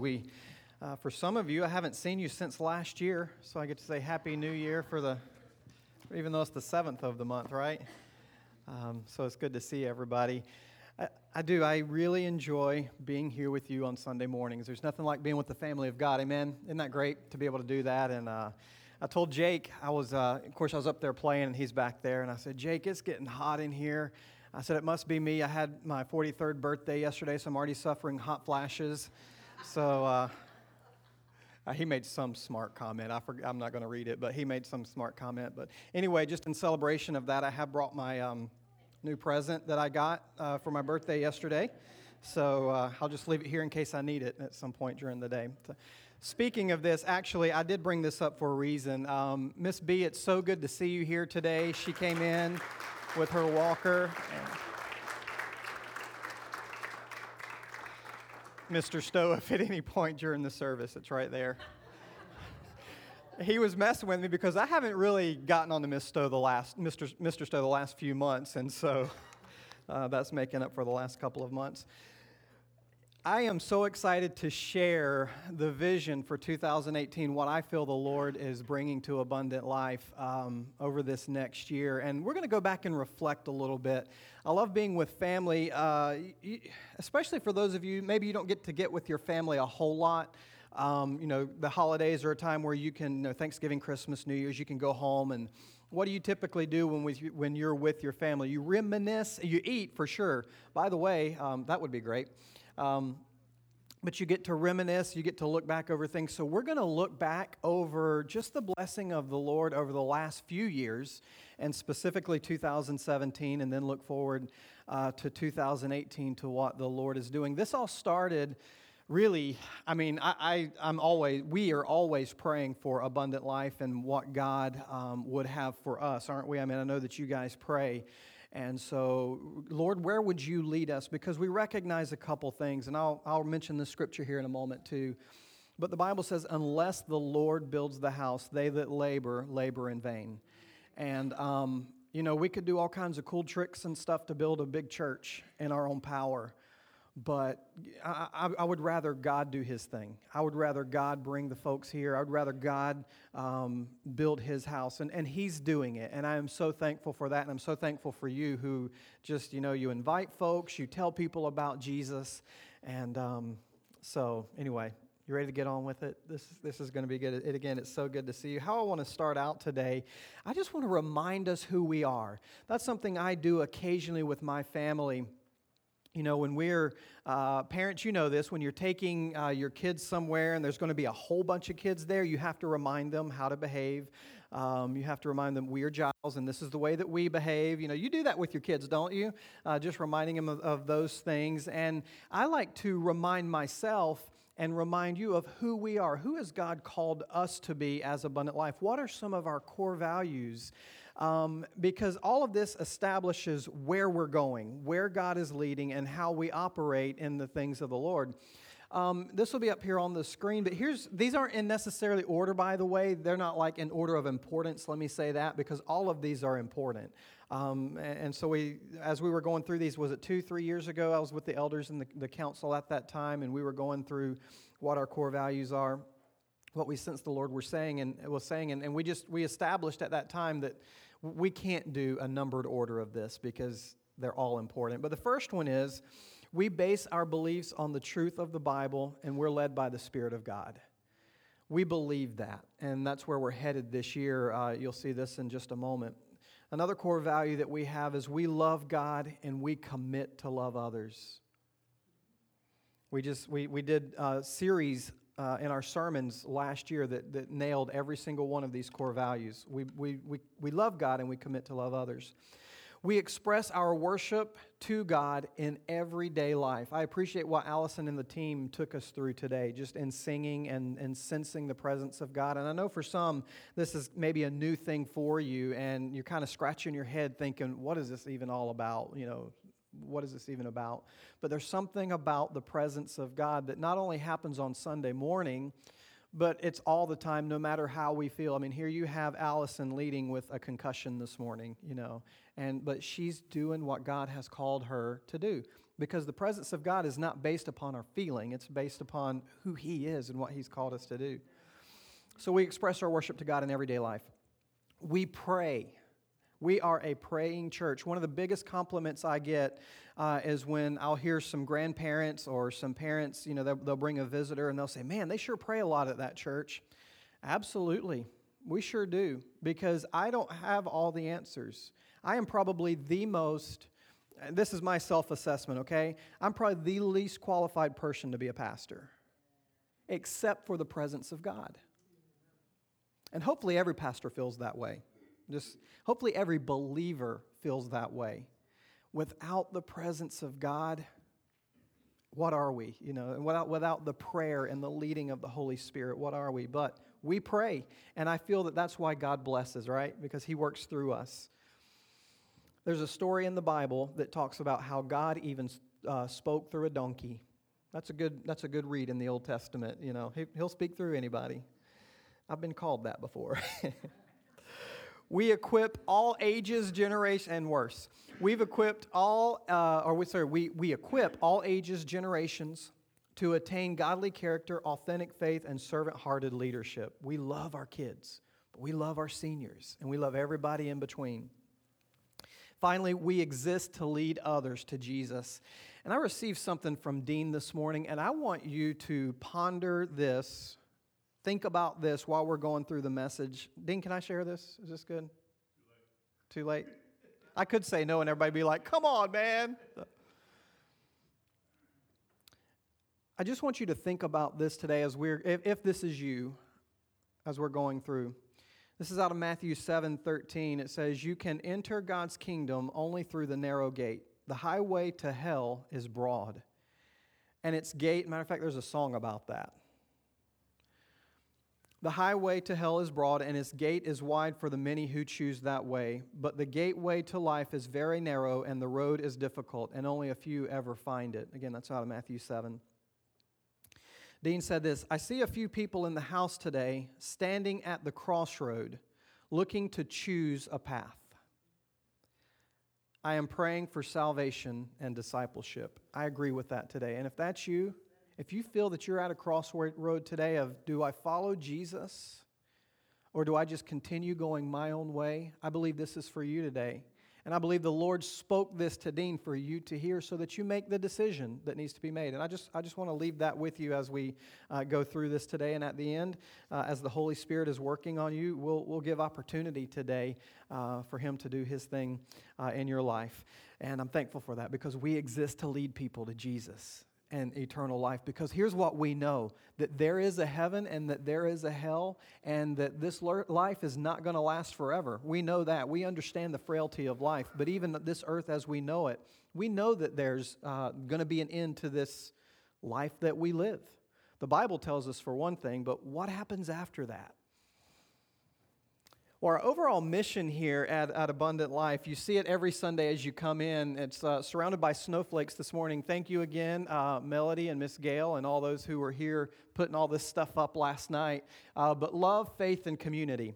we, uh, for some of you, I haven't seen you since last year, so I get to say Happy New Year for the, even though it's the seventh of the month, right? Um, so it's good to see everybody. I, I, do. I really enjoy being here with you on Sunday mornings. There's nothing like being with the family of God. Amen. Isn't that great to be able to do that? And uh, I told Jake, I was, uh, of course, I was up there playing, and he's back there, and I said, Jake, it's getting hot in here. I said, It must be me. I had my 43rd birthday yesterday, so I'm already suffering hot flashes. So uh, uh he made some smart comment. I forget, I'm not going to read it, but he made some smart comment. But anyway, just in celebration of that, I have brought my um, new present that I got uh, for my birthday yesterday. So uh, I'll just leave it here in case I need it at some point during the day. So, speaking of this, actually, I did bring this up for a reason. Um, Miss B, it's so good to see you here today. She came in with her walker. Mr. Stowe, if at any point during the service, it's right there. he was messing with me because I haven't really gotten on to Mr. Stowe the last Mr. Mr. Stowe the last few months, and so uh, that's making up for the last couple of months. I am so excited to share the vision for 2018, what I feel the Lord is bringing to abundant life um, over this next year. And we're going to go back and reflect a little bit. I love being with family, uh, especially for those of you, maybe you don't get to get with your family a whole lot. Um, you know, the holidays are a time where you can, you know, Thanksgiving, Christmas, New Year's, you can go home and what do you typically do when, we, when you're with your family? You reminisce, you eat for sure. By the way, um, that would be great. Um, but you get to reminisce, you get to look back over things. So, we're going to look back over just the blessing of the Lord over the last few years, and specifically 2017, and then look forward uh, to 2018 to what the Lord is doing. This all started really, I mean, I, I, am always, we are always praying for abundant life and what God um, would have for us, aren't we? I mean, I know that you guys pray. And so, Lord, where would you lead us? Because we recognize a couple things, and I'll, I'll mention the scripture here in a moment too. But the Bible says, unless the Lord builds the house, they that labor, labor in vain. And, um, you know, we could do all kinds of cool tricks and stuff to build a big church in our own power but I, I, would rather God do his thing. I would rather God bring the folks here. I would rather God um, build his house, and, and he's doing it. And I am so thankful for that, and I'm so thankful for you who just, you know, you invite folks, you tell people about Jesus. And um, so, anyway, you ready to get on with it? This, this is going to be good. It, again, it's so good to see you. How I want to start out today, I just want to remind us who we are. That's something I do occasionally with my family you know, when we're uh, parents, you know this, when you're taking uh, your kids somewhere and there's going to be a whole bunch of kids there, you have to remind them how to behave. Um, you have to remind them we are Giles and this is the way that we behave. You know, you do that with your kids, don't you? Uh, just reminding them of, of those things. And I like to remind myself and remind you of who we are. Who has God called us to be as abundant life? What are some of our core values? Um, because all of this establishes where we're going, where God is leading, and how we operate in the things of the Lord. Um, this will be up here on the screen, but here's these aren't in necessarily order, by the way. They're not like in order of importance. Let me say that because all of these are important. Um, and, so we, as we were going through these, was it two, three years ago? I was with the elders and the, the council at that time, and we were going through what our core values are, what we sensed the Lord were saying and was saying, and, and we just we established at that time that we can't do a numbered order of this because they're all important. But the first one is we base our beliefs on the truth of the Bible and we're led by the Spirit of God. We believe that, and that's where we're headed this year. Uh, you'll see this in just a moment. Another core value that we have is we love God and we commit to love others. We just we, we did a series uh, in our sermons last year that, that nailed every single one of these core values. We, we, we, we love God and we commit to love others. We express our worship to God in everyday life. I appreciate what Allison and the team took us through today, just in singing and, and sensing the presence of God. And I know for some, this is maybe a new thing for you, and you're kind of scratching your head thinking, what is this even all about? You know, what is this even about? But there's something about the presence of God that not only happens on Sunday morning, but it's all the time, no matter how we feel. I mean, here you have Allison leading with a concussion this morning, you know, and but she's doing what God has called her to do because the presence of God is not based upon our feeling, it's based upon who He is and what He's called us to do. So we express our worship to God in everyday life. We pray. We are a praying church. One of the biggest compliments I get uh, is when I'll hear some grandparents or some parents, you know, they'll, they'll bring a visitor and they'll say, Man, they sure pray a lot at that church. Absolutely. We sure do, because I don't have all the answers. I am probably the most, this is my self assessment, okay? I'm probably the least qualified person to be a pastor, except for the presence of God. And hopefully every pastor feels that way. Just hopefully every believer feels that way. Without the presence of God, what are we? You know, without, without the prayer and the leading of the Holy Spirit, what are we? But we pray. And I feel that that's why God blesses, right? Because He works through us. There's a story in the Bible that talks about how God even uh, spoke through a donkey. That's a good, that's a good read in the Old Testament. You know, he, he'll speak through anybody. I've been called that before. we equip all ages, generation, and worse. We've equipped all, uh, or we sorry, we, we equip all ages, generations to attain godly character, authentic faith, and servant-hearted leadership. We love our kids, but we love our seniors, and we love everybody in between. Finally, we exist to lead others to Jesus. And I received something from Dean this morning, and I want you to ponder this Think about this while we're going through the message. Dean, can I share this? Is this good? Too late. Too late? I could say no and everybody be like, come on, man. I just want you to think about this today as we're, if, if this is you, as we're going through. This is out of Matthew 7 13. It says, You can enter God's kingdom only through the narrow gate. The highway to hell is broad. And its gate, matter of fact, there's a song about that. The highway to hell is broad, and its gate is wide for the many who choose that way. But the gateway to life is very narrow, and the road is difficult, and only a few ever find it. Again, that's out of Matthew 7. Dean said this I see a few people in the house today standing at the crossroad, looking to choose a path. I am praying for salvation and discipleship. I agree with that today. And if that's you, if you feel that you're at a crossroad today of do I follow Jesus or do I just continue going my own way? I believe this is for you today. And I believe the Lord spoke this to Dean for you to hear so that you make the decision that needs to be made. And I just, I just want to leave that with you as we uh, go through this today. And at the end, uh, as the Holy Spirit is working on you, we'll, we'll give opportunity today uh, for Him to do His thing uh, in your life. And I'm thankful for that because we exist to lead people to Jesus and eternal life. Because here's what we know that there is a heaven and that there is a hell, and that this life is not going to last forever. We know that. We understand the frailty of life. But even this earth as we know it, we know that there's uh, going to be an end to this life that we live. The Bible tells us for one thing, but what happens after that? Well, our overall mission here at, at Abundant Life, you see it every Sunday as you come in. It's uh, surrounded by snowflakes this morning. Thank you again, uh, Melody and Miss Gail, and all those who were here putting all this stuff up last night. Uh, but love, faith, and community.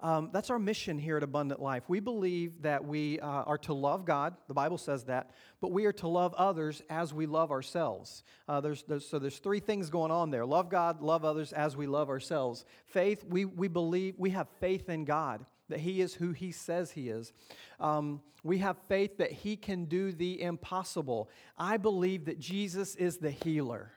Um, that's our mission here at Abundant Life. We believe that we uh, are to love God, the Bible says that, but we are to love others as we love ourselves. Uh, there's, there's, so there's three things going on there love God, love others as we love ourselves. Faith, we, we believe, we have faith in God that He is who He says He is. Um, we have faith that He can do the impossible. I believe that Jesus is the healer.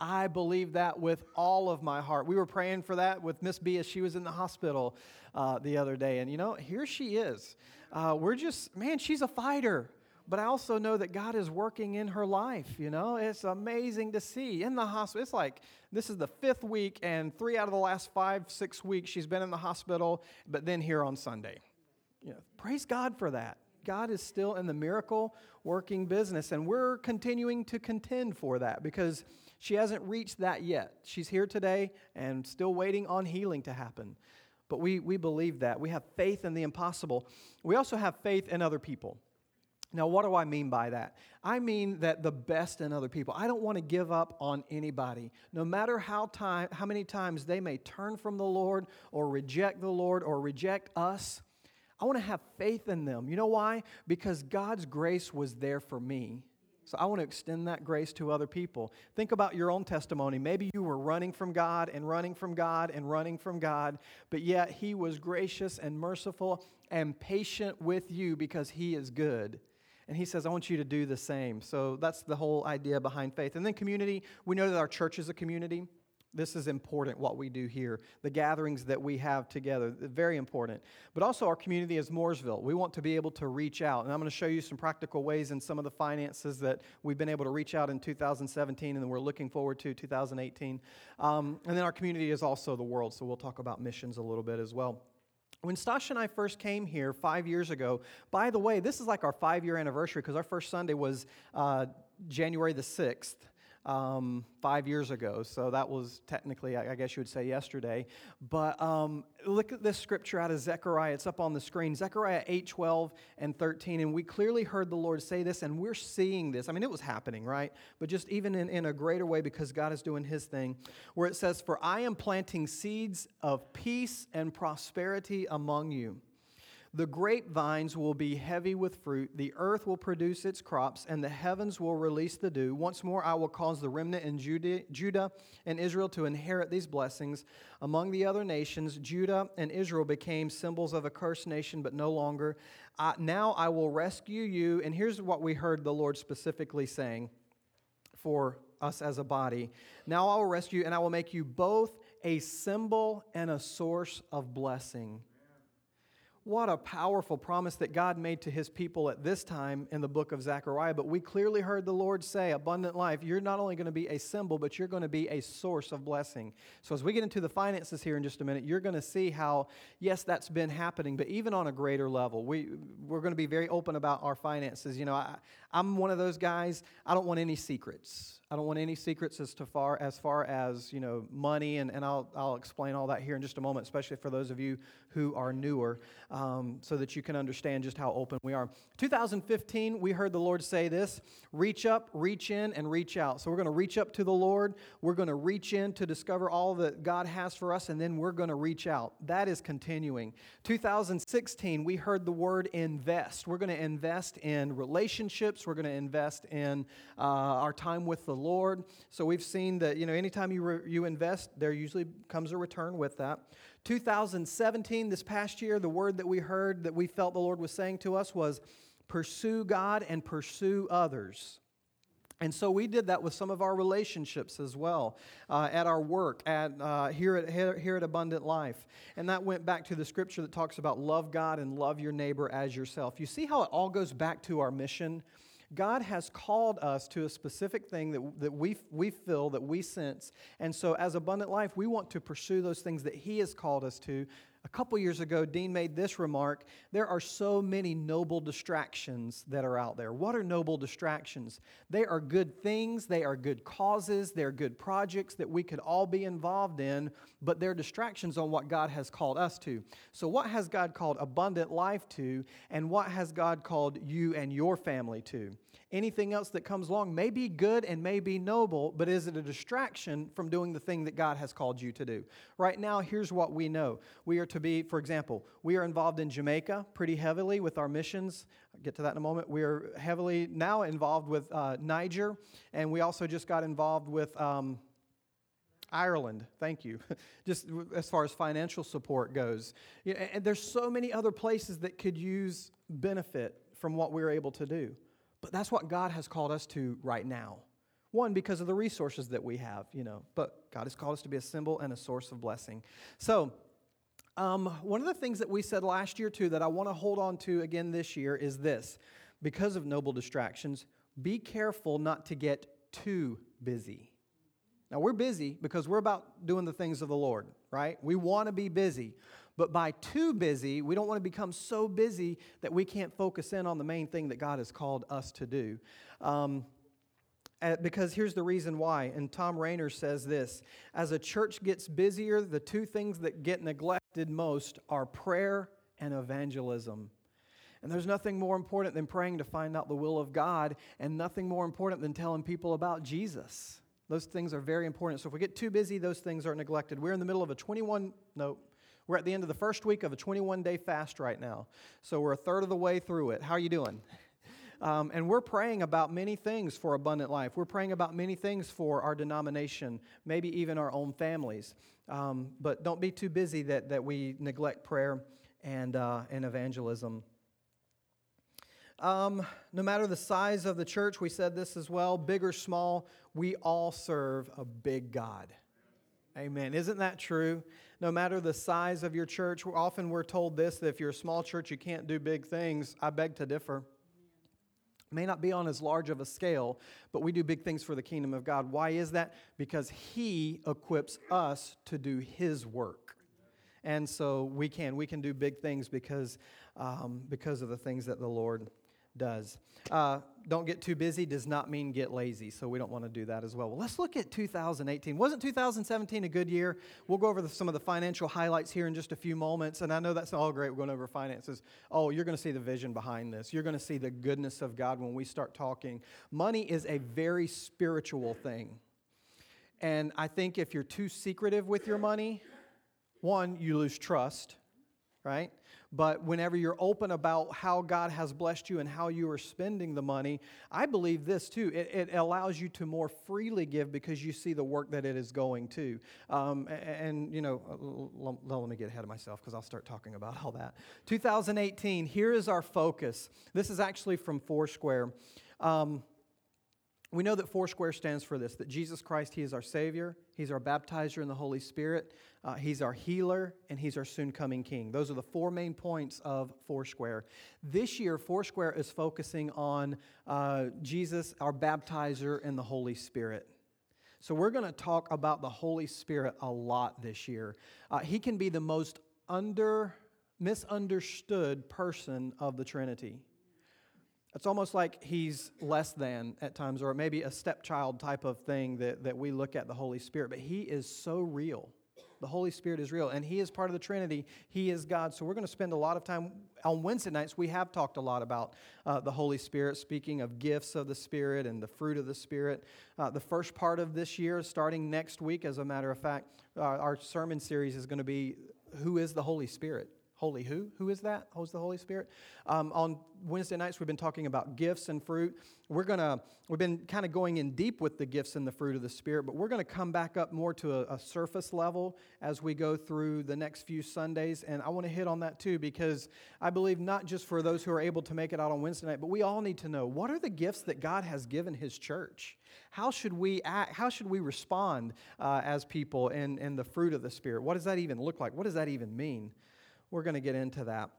I believe that with all of my heart. We were praying for that with Miss B as she was in the hospital uh, the other day. And you know, here she is. Uh, we're just, man, she's a fighter. But I also know that God is working in her life. You know, it's amazing to see in the hospital. It's like this is the fifth week, and three out of the last five, six weeks she's been in the hospital, but then here on Sunday. You know, praise God for that. God is still in the miracle working business, and we're continuing to contend for that because she hasn't reached that yet. She's here today and still waiting on healing to happen. But we, we believe that. We have faith in the impossible. We also have faith in other people. Now, what do I mean by that? I mean that the best in other people. I don't want to give up on anybody. No matter how, time, how many times they may turn from the Lord or reject the Lord or reject us, I want to have faith in them. You know why? Because God's grace was there for me. So I want to extend that grace to other people. Think about your own testimony. Maybe you were running from God and running from God and running from God, but yet He was gracious and merciful and patient with you because He is good. And he says, I want you to do the same. So that's the whole idea behind faith. And then community, we know that our church is a community. This is important, what we do here. The gatherings that we have together, very important. But also, our community is Mooresville. We want to be able to reach out. And I'm going to show you some practical ways and some of the finances that we've been able to reach out in 2017 and we're looking forward to 2018. Um, and then our community is also the world. So we'll talk about missions a little bit as well. When Stasha and I first came here five years ago, by the way, this is like our five year anniversary because our first Sunday was uh, January the 6th um, five years ago. So that was technically, I guess you would say, yesterday. But um, look at this scripture out of Zechariah. It's up on the screen. Zechariah 8, 12, and 13. And we clearly heard the Lord say this, and we're seeing this. I mean, it was happening, right? But just even in, in a greater way because God is doing his thing, where it says, For I am planting seeds of peace and prosperity among you. The grapevines will be heavy with fruit, the earth will produce its crops, and the heavens will release the dew. Once more, I will cause the remnant in Judah and Israel to inherit these blessings. Among the other nations, Judah and Israel became symbols of a cursed nation, but no longer. Uh, now I will rescue you. And here's what we heard the Lord specifically saying for us as a body. Now I will rescue, and I will make you both a symbol and a source of blessing. What a powerful promise that God made to his people at this time in the book of Zechariah. But we clearly heard the Lord say, Abundant life, you're not only going to be a symbol, but you're going to be a source of blessing. So as we get into the finances here in just a minute, you're going to see how, yes, that's been happening, but even on a greater level. We, we're going to be very open about our finances. You know, I, I'm one of those guys, I don't want any secrets. I don't want any secrets as to far as far as you know money, and, and I'll, I'll explain all that here in just a moment, especially for those of you who are newer, um, so that you can understand just how open we are. 2015, we heard the Lord say this: reach up, reach in, and reach out. So we're going to reach up to the Lord. We're going to reach in to discover all that God has for us, and then we're going to reach out. That is continuing. 2016, we heard the word invest. We're going to invest in relationships. We're going to invest in uh, our time with the Lord. So we've seen that, you know, anytime you, re- you invest, there usually comes a return with that. 2017, this past year, the word that we heard that we felt the Lord was saying to us was pursue God and pursue others. And so we did that with some of our relationships as well, uh, at our work, at, uh, here, at, here at Abundant Life. And that went back to the scripture that talks about love God and love your neighbor as yourself. You see how it all goes back to our mission? God has called us to a specific thing that, that we, we feel, that we sense. And so, as Abundant Life, we want to pursue those things that He has called us to. A couple years ago, Dean made this remark there are so many noble distractions that are out there. What are noble distractions? They are good things, they are good causes, they're good projects that we could all be involved in, but they're distractions on what God has called us to. So, what has God called abundant life to, and what has God called you and your family to? Anything else that comes along may be good and may be noble, but is it a distraction from doing the thing that God has called you to do? Right now, here's what we know. We are to be, for example, we are involved in Jamaica pretty heavily with our missions. I'll get to that in a moment. We are heavily now involved with uh, Niger, and we also just got involved with. Um, Ireland, thank you. Just as far as financial support goes. And there's so many other places that could use benefit from what we're able to do. But that's what God has called us to right now. One, because of the resources that we have, you know, but God has called us to be a symbol and a source of blessing. So, um, one of the things that we said last year, too, that I want to hold on to again this year is this because of noble distractions, be careful not to get too busy. Now, we're busy because we're about doing the things of the Lord, right? We want to be busy. But by too busy, we don't want to become so busy that we can't focus in on the main thing that God has called us to do. Um, because here's the reason why. And Thom Rainer says this As a church gets busier, the two things that get neglected most are prayer and evangelism. And there's nothing more important than praying to find out the will of God, and nothing more important than telling people about Jesus. Those things are very important. So if we get too busy, those things are neglected. We're in the middle of a 21, no, we're at the end of the first week of a 21 day fast right now. So we're a third of the way through it. How are you doing? Um, and we're praying about many things for abundant life. We're praying about many things for our denomination, maybe even our own families. Um, but don't be too busy that, that we neglect prayer and, uh, and evangelism. Um, no matter the size of the church, we said this as well big or small, we all serve a big God. Amen. Isn't that true? No matter the size of your church, often we're told this that if you're a small church, you can't do big things. I beg to differ. may not be on as large of a scale, but we do big things for the kingdom of God. Why is that? Because He equips us to do His work. And so we can. We can do big things because, um, because of the things that the Lord does. Uh, don't get too busy does not mean get lazy, so we don't want to do that as well. Well, let's look at 2018. Wasn't 2017 a good year? We'll go over the, some of the financial highlights here in just a few moments. And I know that's all great. We're going over finances. Oh, you're going to see the vision behind this. You're going to see the goodness of God when we start talking. Money is a very spiritual thing. And I think if you're too secretive with your money, one, you lose trust, right? But whenever you're open about how God has blessed you and how you are spending the money, I believe this too. It, it allows you to more freely give because you see the work that it is going to. Um, and, you know, uh, let me get ahead of myself because I'll start talking about all that. 2018, here is our focus. This is actually from Foursquare. Um, we know that Foursquare stands for this that Jesus Christ, He is our Savior, He's our baptizer in the Holy Spirit, uh, He's our healer, and He's our soon coming King. Those are the four main points of Foursquare. This year, Foursquare is focusing on uh, Jesus, our baptizer, and the Holy Spirit. So we're going to talk about the Holy Spirit a lot this year. Uh, he can be the most under misunderstood person of the Trinity. It's almost like he's less than at times, or maybe a stepchild type of thing that, that we look at the Holy Spirit. But he is so real. The Holy Spirit is real, and He is part of the Trinity. He is God. So we're going to spend a lot of time on Wednesday nights. We have talked a lot about uh, the Holy Spirit, speaking of gifts of the Spirit and the fruit of the Spirit. Uh, the first part of this year, starting next week, as a matter of fact, uh, our sermon series is going to be Who is the Holy Spirit? Holy who? Who is that? Who's the Holy Spirit? Um, on Wednesday nights, we've been talking about gifts and fruit. We're gonna, we've been kind of going in deep with the gifts and the fruit of the Spirit, but we're gonna come back up more to a, a surface level as we go through the next few Sundays. And I want to hit on that too, because I believe not just for those who are able to make it out on Wednesday night, but we all need to know what are the gifts that God has given His church? How should we act? How should we respond uh, as people in, in the fruit of the Spirit? What does that even look like? What does that even mean? We're going to get into that.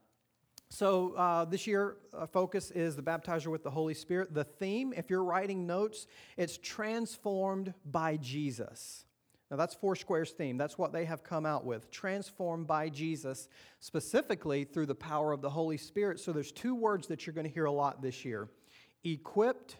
So, uh, this year, uh, focus is the baptizer with the Holy Spirit. The theme, if you're writing notes, it's transformed by Jesus. Now, that's Foursquare's theme. That's what they have come out with. Transformed by Jesus, specifically through the power of the Holy Spirit. So, there's two words that you're going to hear a lot this year equipped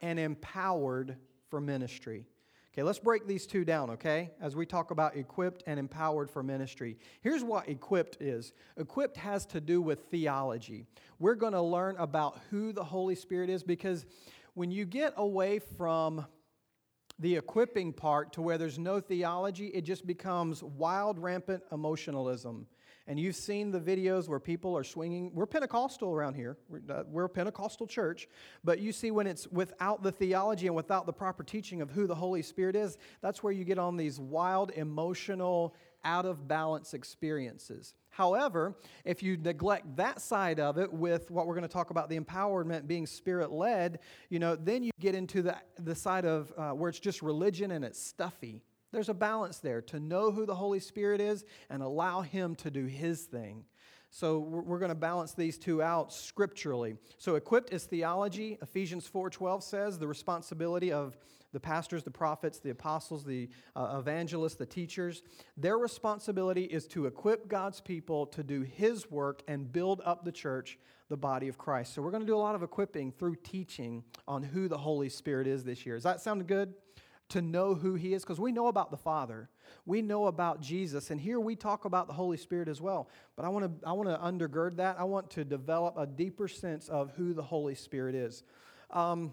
and empowered for ministry. Okay, let's break these two down, okay, as we talk about equipped and empowered for ministry. Here's what equipped is equipped has to do with theology. We're going to learn about who the Holy Spirit is because when you get away from the equipping part to where there's no theology, it just becomes wild, rampant emotionalism. And you've seen the videos where people are swinging. We're Pentecostal around here. We're, uh, we're, a Pentecostal church. But you see, when it's without the theology and without the proper teaching of who the Holy Spirit is, that's where you get on these wild, emotional, out of balance experiences. However, if you neglect that side of it with what we're going to talk about the empowerment being spirit led, you know, then you get into the, the side of uh, where it's just religion and it's stuffy. There's a balance there to know who the Holy Spirit is and allow Him to do His thing. So we're going to balance these two out scripturally. So equipped is theology. Ephesians 4:12 says the responsibility of the pastors, the prophets, the apostles, the uh, evangelists, the teachers, their responsibility is to equip God's people to do his work and build up the church, the body of Christ. So we're going to do a lot of equipping through teaching on who the Holy Spirit is this year. Does that sound good? to know who He is, because we know about the Father, we know about Jesus, and here we talk about the Holy Spirit as well. But I want to I want to undergird that. I want to develop a deeper sense of who the Holy Spirit is. Um,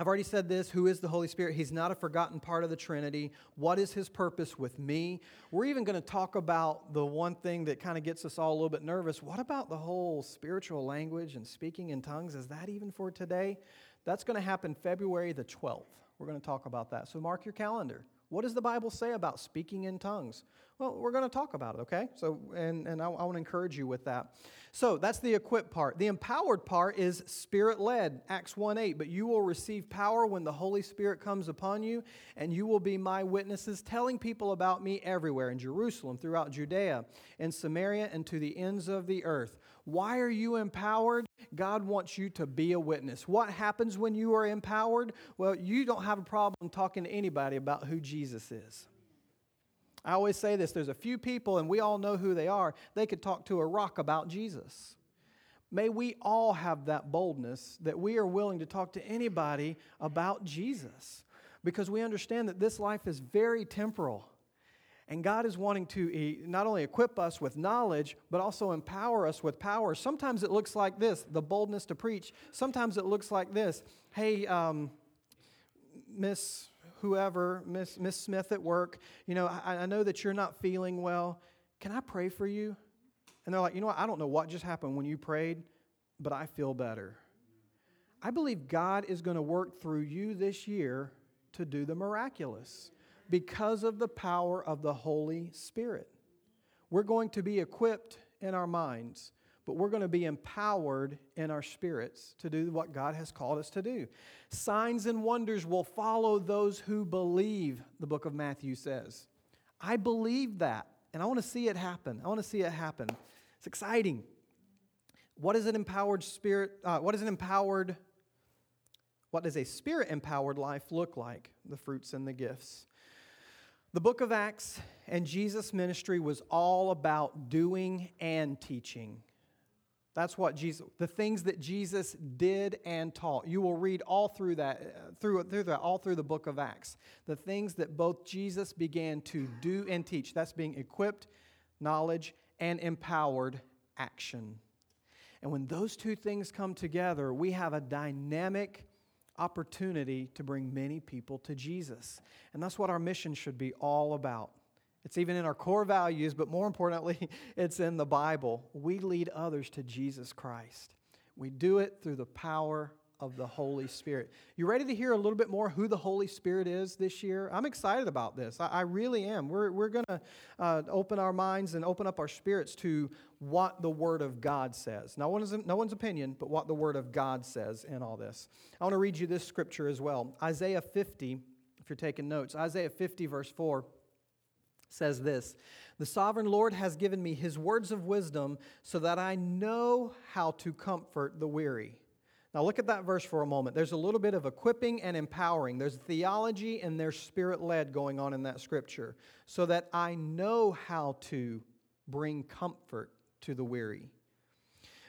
I've already said this who is the Holy Spirit? He's not a forgotten part of the Trinity. What is his purpose with me? We're even going to talk about the one thing that kind of gets us all a little bit nervous. What about the whole spiritual language and speaking in tongues? Is that even for today? That's going to happen February the 12th. We're going to talk about that. So mark your calendar. What does the Bible say about speaking in tongues? Well, we're going to talk about it, okay? So, and, and I, I want to encourage you with that. So, that's the equipped part. The empowered part is spirit led, Acts 1 8. But you will receive power when the Holy Spirit comes upon you, and you will be my witnesses, telling people about me everywhere in Jerusalem, throughout Judea, in Samaria, and to the ends of the earth. Why are you empowered? God wants you to be a witness. What happens when you are empowered? Well, you don't have a problem talking to anybody about who Jesus is. I always say this there's a few people, and we all know who they are, they could talk to a rock about Jesus. May we all have that boldness that we are willing to talk to anybody about Jesus because we understand that this life is very temporal. And God is wanting to not only equip us with knowledge, but also empower us with power. Sometimes it looks like this the boldness to preach. Sometimes it looks like this hey, um, Miss whoever, Miss, Miss Smith at work, you know, I, I know that you're not feeling well. Can I pray for you? And they're like, you know what? I don't know what just happened when you prayed, but I feel better. I believe God is going to work through you this year to do the miraculous because of the power of the Holy Spirit. We're going to be equipped in our minds but we're going to be empowered in our spirits to do what God has called us to do. Signs and wonders will follow those who believe, the book of Matthew says. I believe that, and I want to see it happen. I want to see it happen. It's exciting. What is an empowered spirit? Uh, what is an empowered? What does a spirit empowered life look like? The fruits and the gifts. The book of Acts and Jesus' ministry was all about doing and teaching. That's what Jesus, the things that Jesus did and taught. You will read all through that, uh, through, through that, all through the book of Acts. The things that both Jesus began to do and teach. That's being equipped, knowledge, and empowered action. And when those two things come together, we have a dynamic opportunity to bring many people to Jesus. And that's what our mission should be all about. It's even in our core values, but more importantly, it's in the Bible. We lead others to Jesus Christ. We do it through the power of the Holy Spirit. You ready to hear a little bit more who the Holy Spirit is this year? I'm excited about this. I, I really am. We're, we're going to uh, open our minds and open up our spirits to what the Word of God says. No one's, no one's opinion, but what the Word of God says in all this. I want to read you this scripture as well Isaiah 50, if you're taking notes. Isaiah 50, verse 4 says this The sovereign Lord has given me his words of wisdom so that I know how to comfort the weary. Now, look at that verse for a moment. There's a little bit of equipping and empowering. There's theology and there's spirit led going on in that scripture, so that I know how to bring comfort to the weary.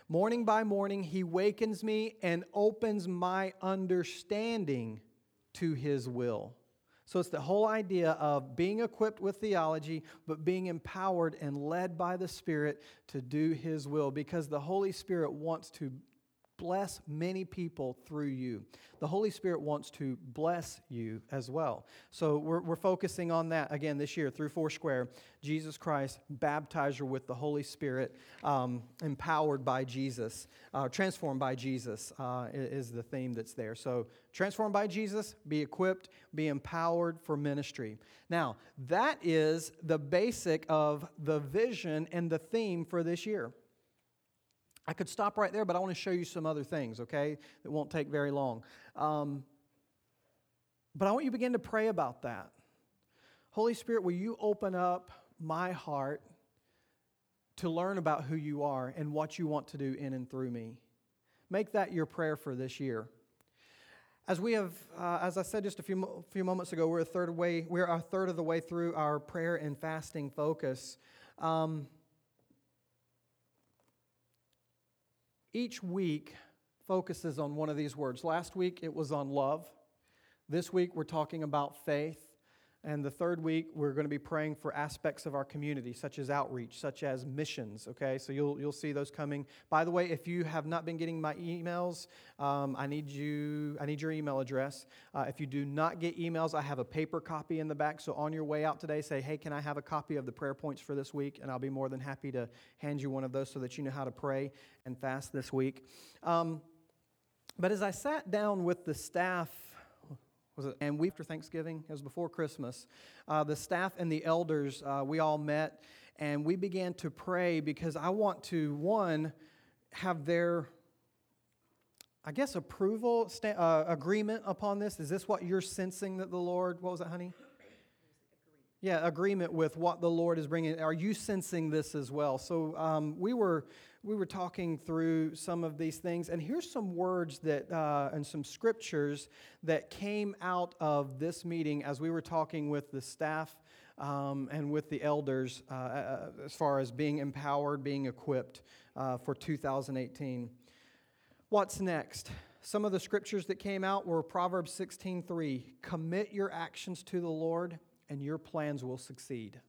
Morning by morning, he wakens me and opens my understanding to his will. So it's the whole idea of being equipped with theology, but being empowered and led by the Spirit to do His will because the Holy Spirit wants to bless many people through you. The Holy Spirit wants to bless you as well. So we're, we're focusing on that again this year through Foursquare. Jesus Christ, baptizer with the Holy Spirit, um, empowered by Jesus, uh, transformed by Jesus uh, is the theme that's there. So transformed by Jesus, be equipped, be empowered for ministry. Now, that is the basic of the vision and the theme for this year. I could stop right there, but I want to show you some other things, okay? That won't take very long. Um, but I want you to begin to pray about that. Holy Spirit, will you open up my heart to learn about who you are and what you want to do in and through me? Make that your prayer for this year. As we have, uh, as I said just a few, few moments ago, we're a third way, we're a third of the way through our prayer and fasting focus. Um, each week focuses on one of these words. Last week it was on love. This week, we're talking about faith. And the third week, we're going to be praying for aspects of our community, such as outreach, such as missions. Okay, so you'll, you'll see those coming. By the way, if you have not been getting my emails, um, I need you. I need your email address. Uh, if you do not get emails, I have a paper copy in the back. So on your way out today, say, "Hey, can I have a copy of the prayer points for this week?" And I'll be more than happy to hand you one of those so that you know how to pray and fast this week. Um, but as I sat down with the staff was it? And we after Thanksgiving, it was before Christmas. Uh, the staff and the elders, uh, we all met and we began to pray because I want to one have their, I guess, approval, sta- uh, agreement upon this. Is this what you're sensing that the Lord? What was it, honey? Yeah, agreement with what the Lord is bringing. Are you sensing this as well? So um, we were we were talking through some of these things, and here's some words that uh, and some scriptures that came out of this meeting as we were talking with the staff um, and with the elders uh, uh as far as being empowered, being equipped uh, for 2018. What's next? Some of the scriptures that came out were Proverbs 16:3. Commit your actions to the Lord, and your plans will succeed.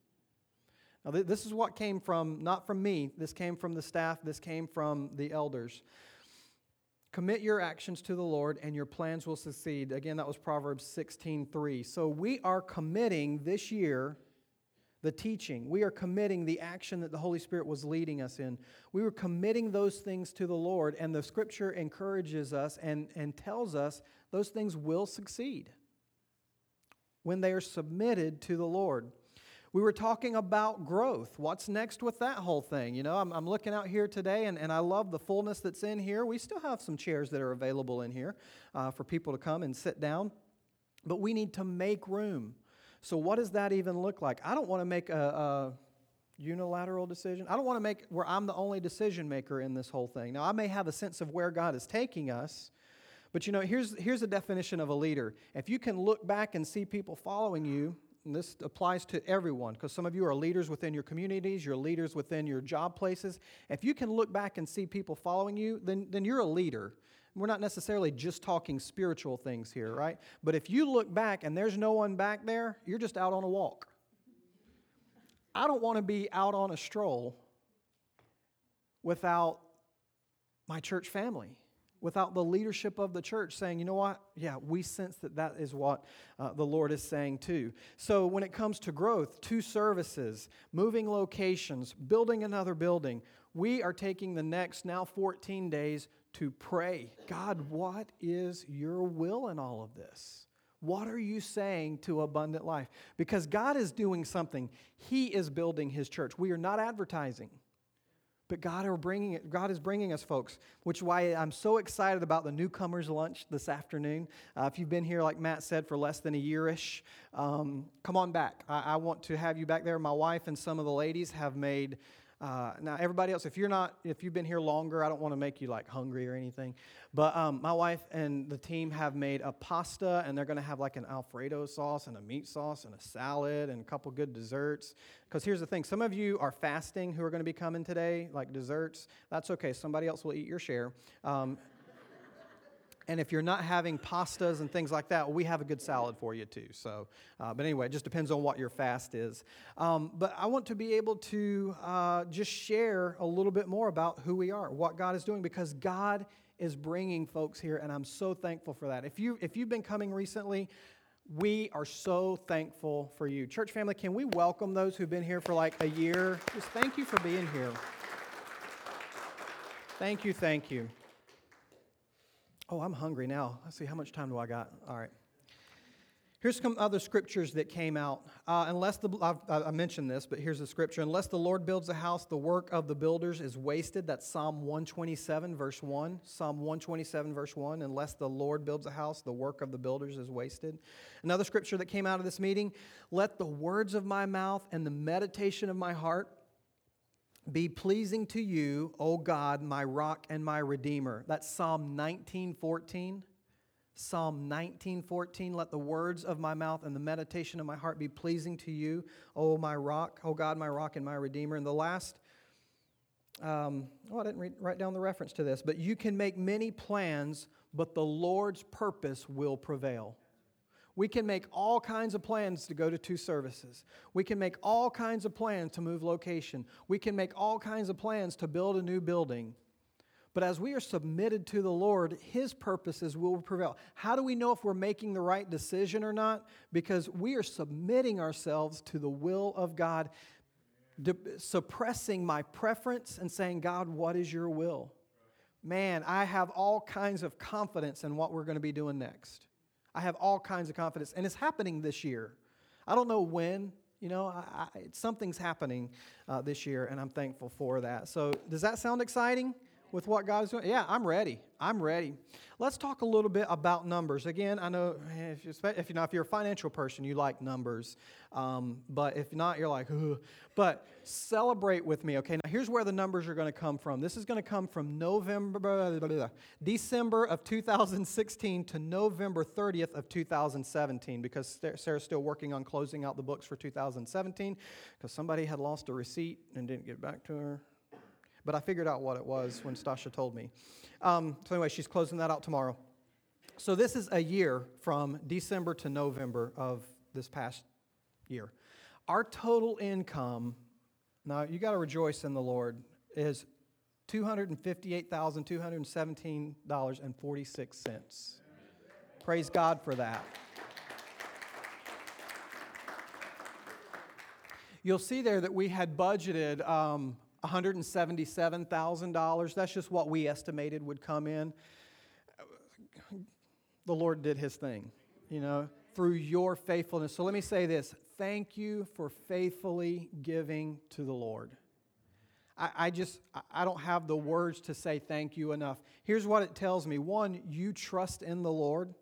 Now, this is what came from, not from me, this came from the staff, this came from the elders. Commit your actions to the Lord and your plans will succeed. Again, that was Proverbs 16:3. So we are committing this year the teaching. We are committing the action that the Holy Spirit was leading us in. We were committing those things to the Lord, and the scripture encourages us and, and tells us those things will succeed when they are submitted to the Lord. We were talking about growth. What's next with that whole thing? You know, I'm, I'm looking out here today and, and I love the fullness that's in here. We still have some chairs that are available in here uh, for people to come and sit down, but we need to make room. So, what does that even look like? I don't want to make a, a unilateral decision. I don't want to make where I'm the only decision maker in this whole thing. Now, I may have a sense of where God is taking us, but you know, here's, here's a definition of a leader. If you can look back and see people following you, this applies to everyone because some of you are leaders within your communities, you're leaders within your job places. If you can look back and see people following you, then, then you're a leader. We're not necessarily just talking spiritual things here, right? But if you look back and there's no one back there, you're just out on a walk. I don't want to be out on a stroll without my church family without the leadership of the church saying, you know what? Yeah, we sense that that is what uh, the Lord is saying too. So when it comes to growth, two services, moving locations, building another building, we are taking the next now 14 days to pray. God, what is your will in all of this? What are you saying to abundant life? Because God is doing something. He is building his church. We are not advertising. But God, are bringing it, God is bringing us folks, which is why I'm so excited about the newcomers lunch this afternoon. Uh, if you've been here, like Matt said, for less than a yearish, um, come on back. I, I want to have you back there. My wife and some of the ladies have made uh, now, everybody else, if you're not, if you've been here longer, I don't want to make you like hungry or anything. But um, my wife and the team have made a pasta, and they're going to have like an Alfredo sauce and a meat sauce and a salad and a couple good desserts. Because here's the thing some of you are fasting who are going to be coming today, like desserts. That's okay. Somebody else will eat your share. Um, and if you're not having pastas and things like that, we have a good salad for you too. So, uh, but anyway, it just depends on what your fast is. Um, but I want to be able to uh, just share a little bit more about who we are, what God is doing, because God is bringing folks here, and I'm so thankful for that. If you if you've been coming recently. We are so thankful for you. Church family, can we welcome those who've been here for like a year? Just thank you for being here. Thank you, thank you. Oh, I'm hungry now. Let's see, how much time do I got? All right. Here's some other scriptures that came out. Uh, unless the, I've, i mentioned this, but here's the scripture. Unless the Lord builds a house, the work of the builders is wasted. That's Psalm 127, verse 1. Psalm 127, verse 1. Unless the Lord builds a house, the work of the builders is wasted. Another scripture that came out of this meeting let the words of my mouth and the meditation of my heart be pleasing to you, O God, my rock and my redeemer. That's Psalm 1914. Psalm 19:14 Let the words of my mouth and the meditation of my heart be pleasing to you, O my rock, O God, my rock and my redeemer. And the last um, oh, I didn't read, write down the reference to this, but you can make many plans, but the Lord's purpose will prevail. We can make all kinds of plans to go to two services. We can make all kinds of plans to move location. We can make all kinds of plans to build a new building. But as we are submitted to the Lord, His purposes will prevail. How do we know if we're making the right decision or not? Because we are submitting ourselves to the will of God, suppressing my preference and saying, God, what is your will? Man, I have all kinds of confidence in what we're going to be doing next. I have all kinds of confidence, and it's happening this year. I don't know when, you know, I, I, something's happening uh, this year, and I'm thankful for that. So, does that sound exciting? With what God is doing? Yeah, I'm ready. I'm ready. Let's talk a little bit about numbers. Again, I know if, you, if you know if you're a financial person, you like numbers, um, but if not, you're like, Ugh. but celebrate with me. Okay, now here's where the numbers are going to come from. This is going to come from November, blah, blah, blah, December of 2016 to November 30th of 2017, because Sarah's still working on closing out the books for 2017, because somebody had lost a receipt and didn't get back to her. But I figured out what it was when Stasha told me. Um, so, anyway, she's closing that out tomorrow. So, this is a year from December to November of this past year. Our total income, now you got to rejoice in the Lord, is $258,217.46. Praise God for that. You'll see there that we had budgeted um, $177,000. That's just what we estimated would come in. The Lord did his thing, you know, through your faithfulness. So let me say this thank you for faithfully giving to the Lord. I, I just, I don't have the words to say thank you enough. Here's what it tells me one, you trust in the Lord.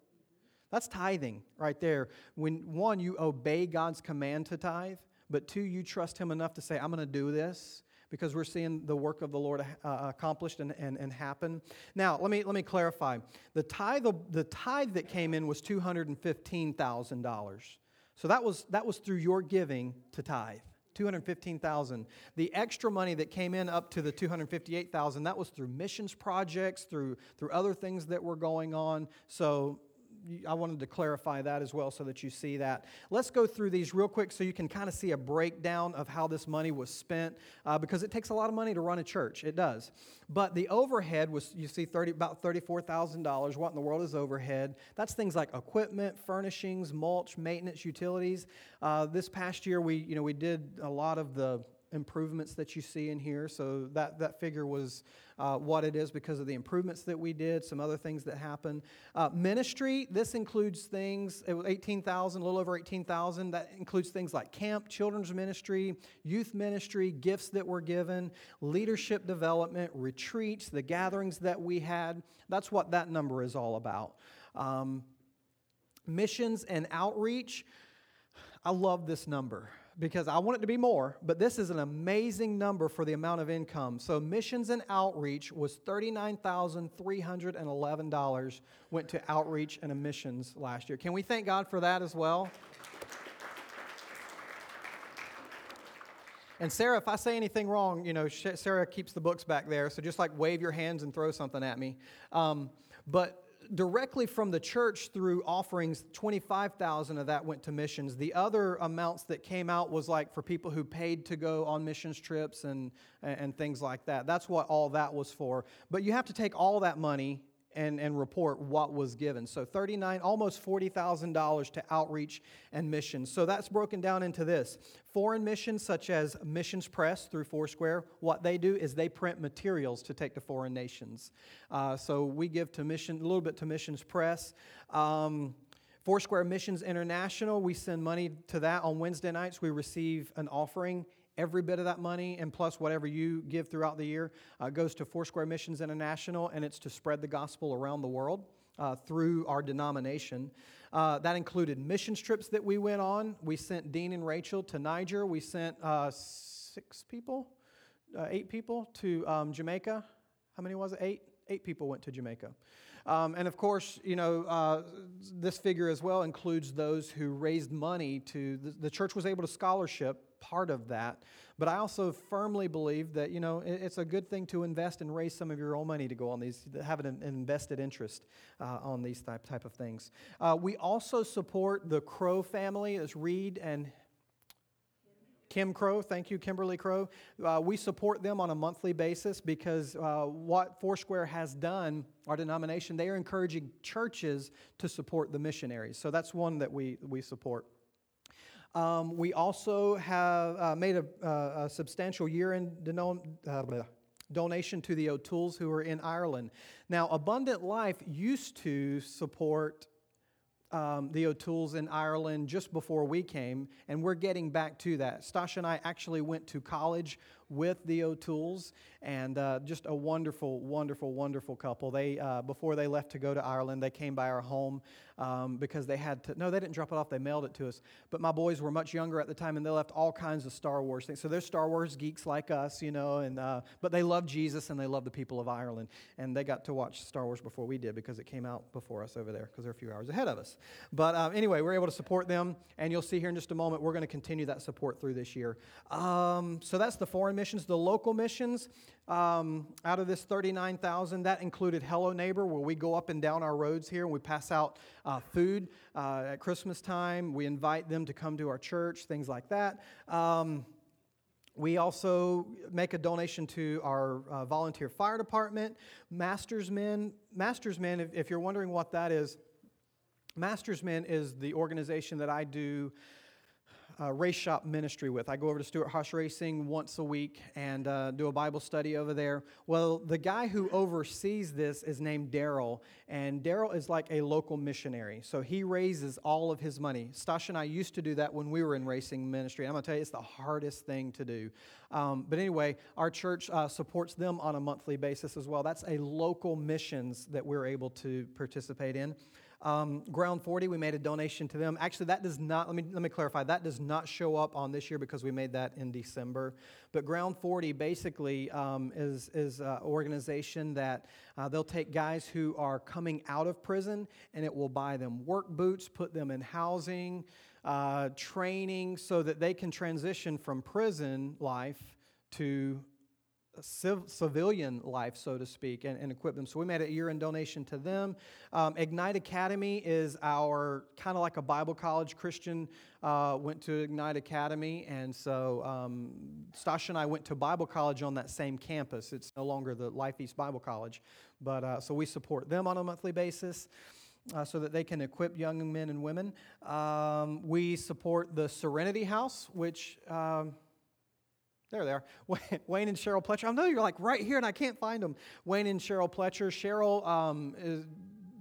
That's tithing right there. When one, you obey God's command to tithe, but two, you trust Him enough to say, I'm going to do this because we're seeing the work of the Lord uh, accomplished and, and, and happen. Now, let me, let me clarify. The tithe, the tithe that came in was $215,000. So that was, that was through your giving to tithe. 215,000. The extra money that came in up to the 258,000, that was through missions projects, through through other things that were going on. So I wanted to clarify that as well so that you see that. Let's go through these real quick so you can kind of see a breakdown of how this money was spent uh, because it takes a lot of money to run a church. It does. But the overhead was, you see, 30, about $34,000. What in the world is overhead? That's things like equipment, furnishings, mulch, maintenance, utilities. Uh, this past year, we, you know, we did a lot of the improvements that you see in here. So that, that figure was uh, what it is because of the improvements that we did, some other things that happened. Uh, ministry, this includes things, it was 18,000, a little over 18,000. That includes things like camp, children's ministry, youth ministry, gifts that were given, leadership development, retreats, the gatherings that we had. That's what that number is all about. Um, missions and outreach, I love this number because I want it to be more, but this is an amazing number for the amount of income. So, missions and outreach was $39,311 went to outreach and missions last year. Can we thank God for that as well? And Sarah, if I say anything wrong, you know, Sarah keeps the books back there, so just like wave your hands and throw something at me. Um, but directly from the church through offerings 25,000 of that went to missions. The other amounts that came out was like for people who paid to go on missions trips and and things like that. That's what all that was for. But you have to take all that money and, and report what was given. So 39, almost $40,000 to outreach and missions. So that's broken down into this. Foreign missions, such as Missions Press through Foursquare, what they do is they print materials to take to foreign nations. Uh, so we give to mission, a little bit to Missions Press. Um, Foursquare Missions International, we send money to that on Wednesday nights. We receive an offering Every bit of that money, and plus whatever you give throughout the year, uh, goes to Foursquare Missions International, and it's to spread the gospel around the world. Uh, through our denomination. Uh, that included mission trips that we went on. We sent Dean and Rachel to Niger. We sent uh, six people, uh, eight people to um, Jamaica. How many was it? Eight? Eight people went to Jamaica. Um, and of course, you know, uh, this figure as well includes those who raised money to, the, the church was able to scholarship part of that. But I also firmly believe that, you know, it's a good thing to invest and raise some of your own money to go on these, have an invested interest uh, on these type, type of things. Uh, we also support the Crow family, as Reed and Kim Crow, thank you, Kimberly Crow. Uh, we support them on a monthly basis because uh, what Foursquare has done, our denomination, they are encouraging churches to support the missionaries. So that's one that we, we support. Um, we also have uh, made a, uh, a, substantial year end uh, donation to the O'Tooles who are in Ireland. Now, Abundant Life used to support um, the O'Tooles in Ireland just before we came, and we're getting back to that. Stasha and I actually went to college with the O'Tooles, and uh, just a wonderful, wonderful, wonderful couple. They uh, before they left to go to Ireland, they came by our home um, because they had to. No, they didn't drop it off. They mailed it to us. But my boys were much younger at the time, and they left all kinds of Star Wars things. So they're Star Wars geeks like us, you know. And uh, but they love Jesus and they love the people of Ireland, and they got to watch Star Wars before we did because it came out before us over there because they're a few hours ahead of us. But um, anyway, we're able to support them, and you'll see here in just a moment we're going to continue that support through this year. Um, so that's the foreign missions. The local missions, um, out of this 39,000, that included Hello Neighbor, where we go up and down our roads here and we pass out uh, food uh, at Christmas time. We invite them to come to our church, things like that. Um, we also make a donation to our uh, volunteer fire department, Masters Men. Masters Men, if, if you're wondering what that is, Masters Men is the organization that I do uh, race shop ministry with. I go over to Stewart-Haas Racing once a week and uh, do a Bible study over there. Well, the guy who oversees this is named Daryl, and Daryl is like a local missionary. So he raises all of his money. Stash and I used to do that when we were in racing ministry. I'm going to tell you, it's the hardest thing to do. Um, but anyway, our church uh, supports them on a monthly basis as well. That's a local missions that we're able to participate in. Um, Ground 40, we made a donation to them. Actually, that does not, let me, let me clarify, that does not show up on this year because we made that in December. But Ground 40 basically um, is, is an organization that uh, they'll take guys who are coming out of prison and it will buy them work boots, put them in housing, uh, training so that they can transition from prison life to civ- civilian life, so to speak, and, and, equip them. So we made a year in donation to them. Um, Ignite Academy is our kind of like a Bible college. Christian uh, went to Ignite Academy, and so um, Stasha and I went to Bible college on that same campus. It's no longer the Life East Bible College, but uh, so we support them on a monthly basis. Uh, so that they can equip young men and women. Um, we support the Serenity House, which um, there they are. Wayne and Cheryl Pletcher. I know you're like right here and I can't find them. Wayne and Cheryl Pletcher. Cheryl um, is,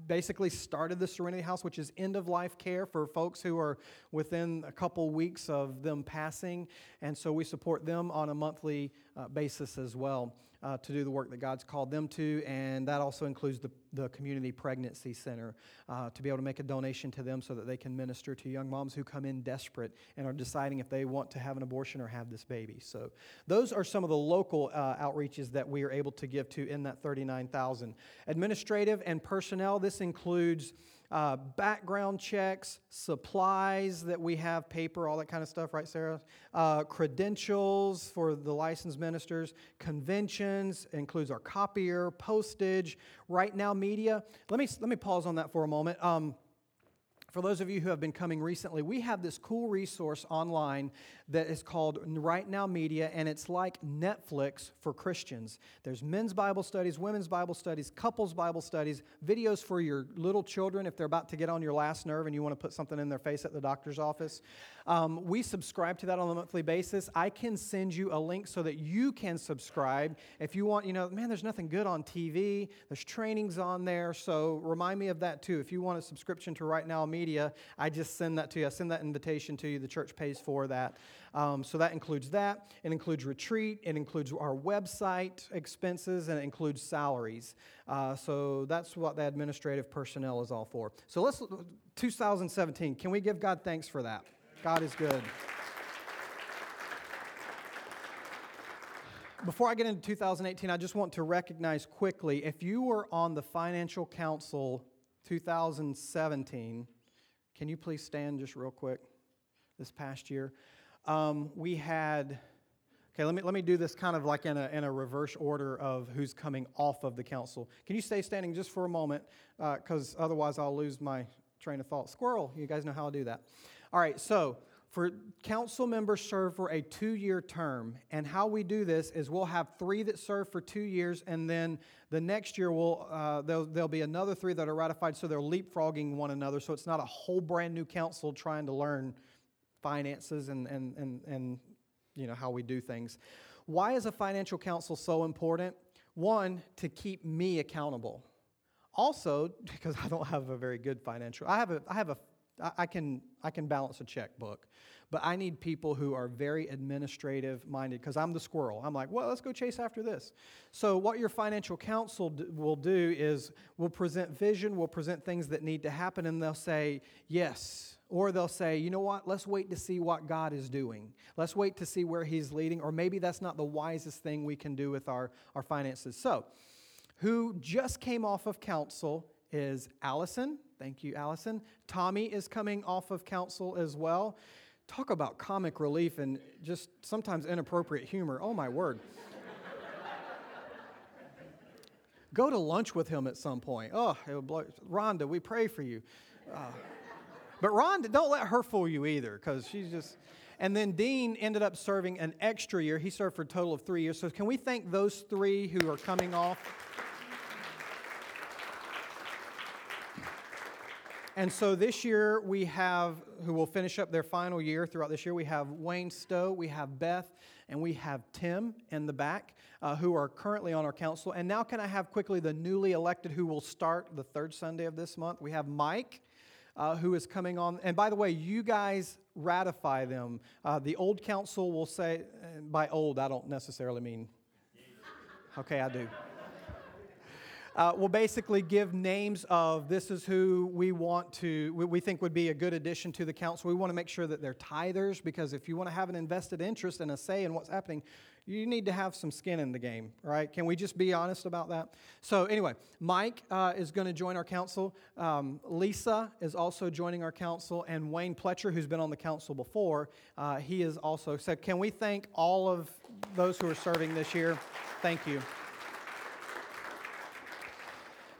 basically started the Serenity House, which is end of life care for folks who are within a couple weeks of them passing. And so we support them on a monthly uh, basis as well uh, to do the work that God's called them to. And that also includes the, the Community Pregnancy Center uh, to be able to make a donation to them so that they can minister to young moms who come in desperate and are deciding if they want to have an abortion or have this baby. So those are some of the local uh, outreaches that we are able to give to in that 39,000. Administrative and personnel, this includes uh, background checks, supplies that we have, paper, all that kind of stuff, right, Sarah? Uh, credentials for the licensed ministers, conventions, includes our copier, postage, right now media. Let me, let me pause on that for a moment. Um, for those of you who have been coming recently, we have this cool resource online that is called Right Now Media, and it's like Netflix for Christians. There's men's Bible studies, women's Bible studies, couples Bible studies, videos for your little children if they're about to get on your last nerve and you want to put something in their face at the doctor's office. Um, we subscribe to that on a monthly basis. I can send you a link so that you can subscribe. If you want, you know, man, there's nothing good on TV, there's trainings on there, so remind me of that too. If you want a subscription to Right Now Media, I just send that to you. I send that invitation to you. The church pays for that. Um, so that includes that. It includes retreat. It includes our website expenses, and it includes salaries. Uh, so that's what the administrative personnel is all for. So let's 2017. Can we give God thanks for that? God is good. Before I get into 2018, I just want to recognize quickly if you were on the Financial Council 2017, can you please stand just real quick this past year? Um, we had Okay, let me, let me do this kind of like in a, in a reverse order of who's coming off of the council. Can you stay standing just for a moment? Because uh, otherwise I'll lose my train of thought. Squirrel, you guys know how I do that. All right, so for council members serve for a two year term. And how we do this is we'll have three that serve for two years, and then the next year we'll, uh, there'll, there'll be another three that are ratified, so they're leapfrogging one another. So it's not a whole brand new council trying to learn finances and, and, and, and you know, how we do things. Why is a financial council so important? One, to keep me accountable. Also, because I don't have a very good financial, I have a, I have a I can, I can balance a checkbook, but I need people who are very administrative minded because I'm the squirrel. I'm like, well, let's go chase after this. So, what your financial council d- will do is we'll present vision, we'll present things that need to happen, and they'll say, yes. Or they'll say, you know what, let's wait to see what God is doing. Let's wait to see where He's leading, or maybe that's not the wisest thing we can do with our, our finances. So, who just came off of council is Allison. Thank you, Allison. Tommy is coming off of council as well. Talk about comic relief and just sometimes inappropriate humor. Oh, my word. Go to lunch with him at some point. Oh, blow, Rhonda, we pray for you. Uh, but Rhonda, don't let her fool you either, because she's just. And then Dean ended up serving an extra year. He served for a total of three years. So can we thank those three who are coming off? And so this year we have, who will finish up their final year throughout this year, we have Wayne Stowe, we have Beth, and we have Tim in the back uh, who are currently on our council. And now, can I have quickly the newly elected who will start the third Sunday of this month? We have Mike. Uh, who is coming on. And by the way, you guys ratify them. Uh, the old council will say, by old, I don't necessarily mean, okay, I do uh, will basically give names of this is who we want to, we think would be a good addition to the council. We want to make sure that they're tithers because if you want to have an invested interest and a say in what's happening, you need to have some skin in the game, right? Can we just be honest about that? So, anyway, Mike uh, is going to join our council. Um, Lisa is also joining our council. And Wayne Pletcher, who's been on the council before, uh, he is also. So, can we thank all of those who are serving this year? Thank you.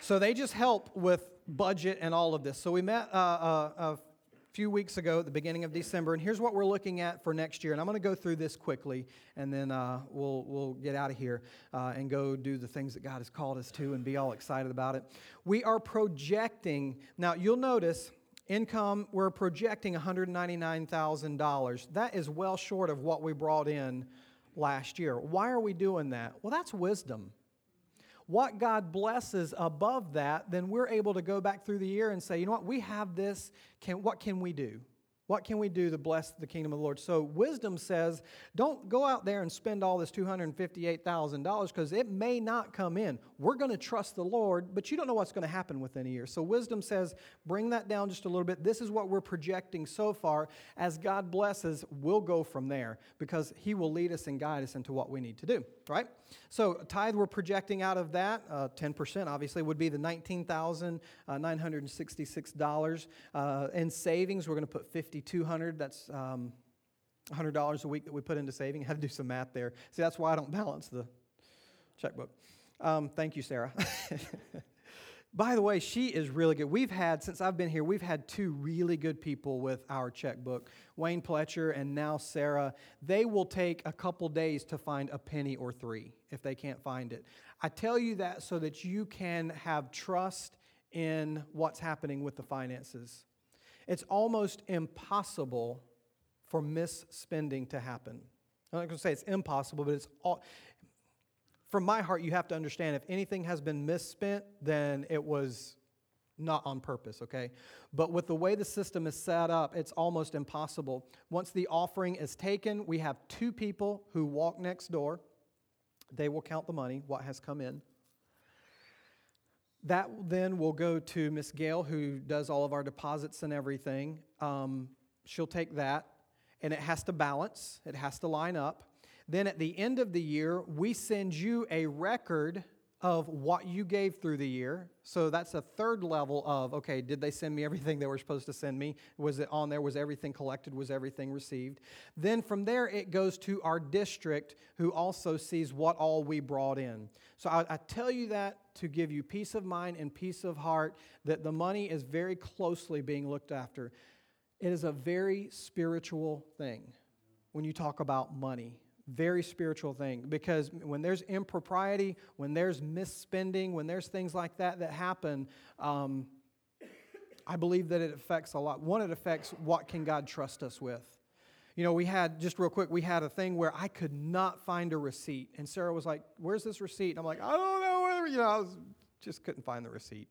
So they just help with budget and all of this. So we met uh, uh, a few weeks ago at the beginning of December, and here's what we're looking at for next year. And I'm going to go through this quickly, and then uh, we'll, we'll get out of here uh, and go do the things that God has called us to and be all excited about it. We are projecting, now you'll notice income, we're projecting $199,000. That is well short of what we brought in last year. Why are we doing that? Well, that's wisdom what God blesses above that, then we're able to go back through the year and say, you know what, we have this. Can, what can we do? What can we do to bless the kingdom of the Lord? So, wisdom says, don't go out there and spend all this $258,000 because it may not come in. We're going to trust the Lord, but you don't know what's going to happen within a year. So, wisdom says, bring that down just a little bit. This is what we're projecting so far. As God blesses, we'll go from there because He will lead us and guide us into what we need to do, right? So, tithe we're projecting out of that, uh, 10% obviously, would be the $19,966. Uh, in savings, we're going to put 5200 That's um, $100 a week that we put into saving. I had to do some math there. See, that's why I don't balance the checkbook. Um, thank you, Sarah. By the way, she is really good. We've had, since I've been here, we've had two really good people with our checkbook Wayne Pletcher and now Sarah. They will take a couple days to find a penny or three if they can't find it. I tell you that so that you can have trust in what's happening with the finances. It's almost impossible for misspending to happen. I'm not going to say it's impossible, but it's all, from my heart, you have to understand if anything has been misspent, then it was not on purpose, okay? But with the way the system is set up, it's almost impossible. Once the offering is taken, we have two people who walk next door. They will count the money, what has come in. That then will go to Miss Gail, who does all of our deposits and everything. Um, she'll take that, and it has to balance, it has to line up. Then at the end of the year, we send you a record of what you gave through the year. So that's a third level of okay, did they send me everything they were supposed to send me? Was it on there? Was everything collected? Was everything received? Then from there, it goes to our district, who also sees what all we brought in. So I, I tell you that to give you peace of mind and peace of heart that the money is very closely being looked after. It is a very spiritual thing when you talk about money very spiritual thing because when there's impropriety, when there's misspending, when there's things like that that happen, um, I believe that it affects a lot. One, it affects what can God trust us with. You know, we had, just real quick, we had a thing where I could not find a receipt. And Sarah was like, Where's this receipt? And I'm like, I don't know. Where, you know, I was, just couldn't find the receipt.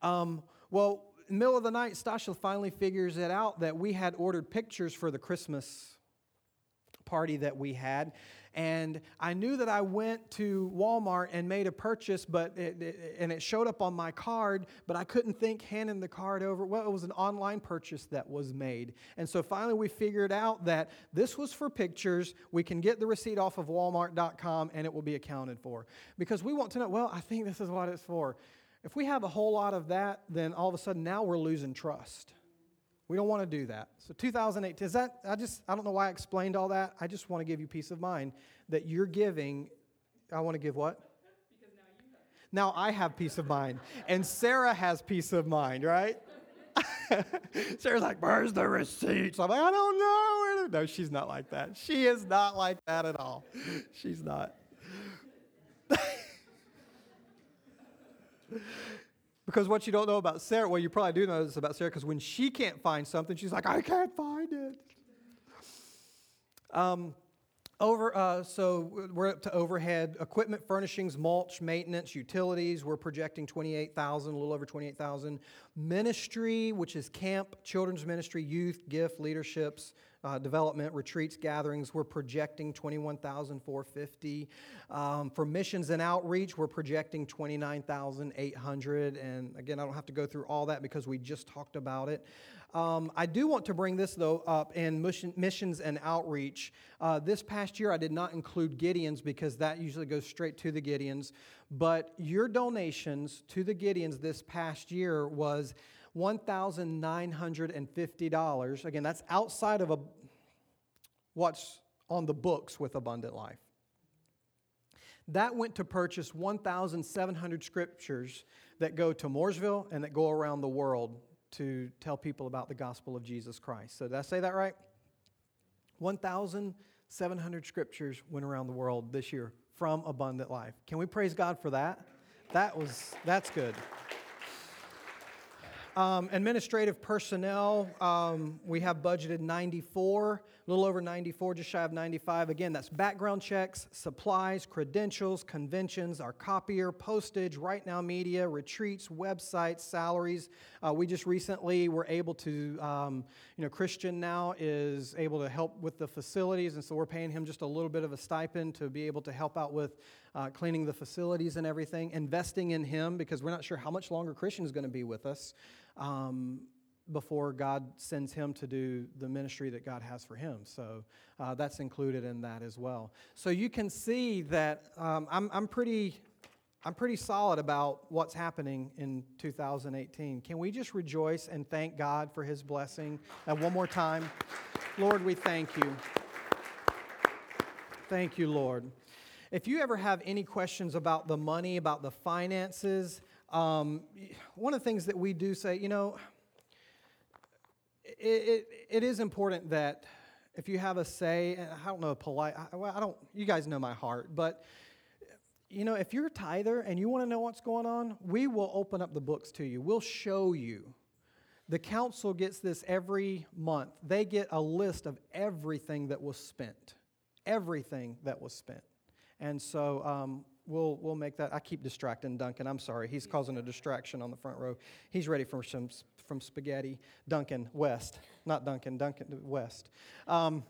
Um, well, middle of the night, Stasha finally figures it out that we had ordered pictures for the Christmas party that we had. And I knew that I went to Walmart and made a purchase, but it, it, and it showed up on my card, but I couldn't think handing the card over. Well, it was an online purchase that was made. And so finally we figured out that this was for pictures. We can get the receipt off of walmart.com and it will be accounted for. Because we want to know, well, I think this is what it's for. If we have a whole lot of that, then all of a sudden now we're losing trust. We don't want to do that. So 2008, is that, I just, I don't know why I explained all that. I just want to give you peace of mind that you're giving, I want to give what? Now, now I have peace of mind. And Sarah has peace of mind, right? Sarah's like, where's the receipt? I'm like, I don't know. No, she's not like that. She is not like that at all. She's not. Because what you don't know about Sarah, well, you probably do know this about Sarah, because when she can't find something, she's like, I can't find it. Um, over, uh, so we're up to overhead equipment, furnishings, mulch, maintenance, utilities. We're projecting 28,000, a little over 28,000. Ministry, which is camp, children's ministry, youth, gift, leaderships, uh, development, retreats, gatherings, we're projecting 21,450. Um, for missions and outreach, we're projecting 29,800. And again, I don't have to go through all that because we just talked about it. Um, I do want to bring this, though, up in mission, missions and outreach. Uh, this past year, I did not include Gideons because that usually goes straight to the Gideons. But your donations to the Gideons this past year was $1,950. Again, that's outside of a, what's on the books with Abundant Life. That went to purchase 1,700 scriptures that go to Mooresville and that go around the world to tell people about the gospel of Jesus Christ. So, did I say that right? 1,700 scriptures went around the world this year from Abundant Life. Can we praise God for that? That was, that's good. Um, administrative personnel, um, we have budgeted 94, a little over 94, just shy of 95. Again, that's background checks, supplies, credentials, conventions, our copier, postage, Right Now Media, retreats, websites, salaries. Uh, we just recently were able to, um, you know, Christian now is able to help with the facilities, and so we're paying him just a little bit of a stipend to be able to help out with uh, cleaning the facilities and everything, investing in him because we're not sure how much longer Christian is going to be with us um, before God sends him to do the ministry that God has for him. So uh, that's included in that as well. So you can see that um, I'm, I'm pretty. I'm pretty solid about what's happening in 2018. Can we just rejoice and thank God for his blessing? And one more time, Lord, we thank you. Thank you, Lord. If you ever have any questions about the money, about the finances, um, one of the things that we do say, you know, it, it, it is important that if you have a say, and I don't know, a polite, I, I don't, you guys know my heart, but you know, if you're a tither and you want to know what's going on, we will open up the books to you. We'll show you. The council gets this every month. They get a list of everything that was spent, everything that was spent. And so um, we'll, we'll make that. I keep distracting Duncan. I'm sorry. He's causing a distraction on the front row. He's ready for some from spaghetti. Duncan West, not Duncan. Duncan West. Um,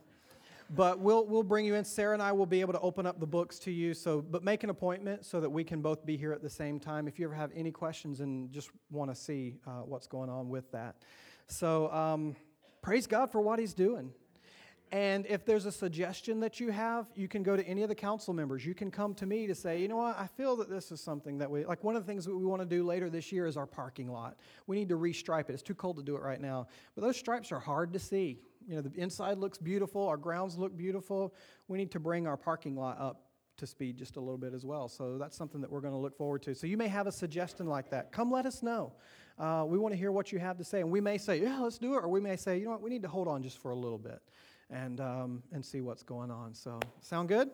but we'll we'll bring you in. Sarah and I will be able to open up the books to you. So, but make an appointment so that we can both be here at the same time. If you ever have any questions and just want to see uh, what's going on with that, so um, praise God for what He's doing. And if there's a suggestion that you have, you can go to any of the council members. You can come to me to say, you know what, I feel that this is something that we, like one of the things that we want to do later this year is our parking lot. We need to restripe it. It's too cold to do it right now. But those stripes are hard to see. You know, the inside looks beautiful, our grounds look beautiful. We need to bring our parking lot up to speed just a little bit as well. So that's something that we're going to look forward to. So you may have a suggestion like that. Come let us know. Uh, we want to hear what you have to say. And we may say, yeah, let's do it. Or we may say, you know what, we need to hold on just for a little bit and, um, and see what's going on. So, sound good?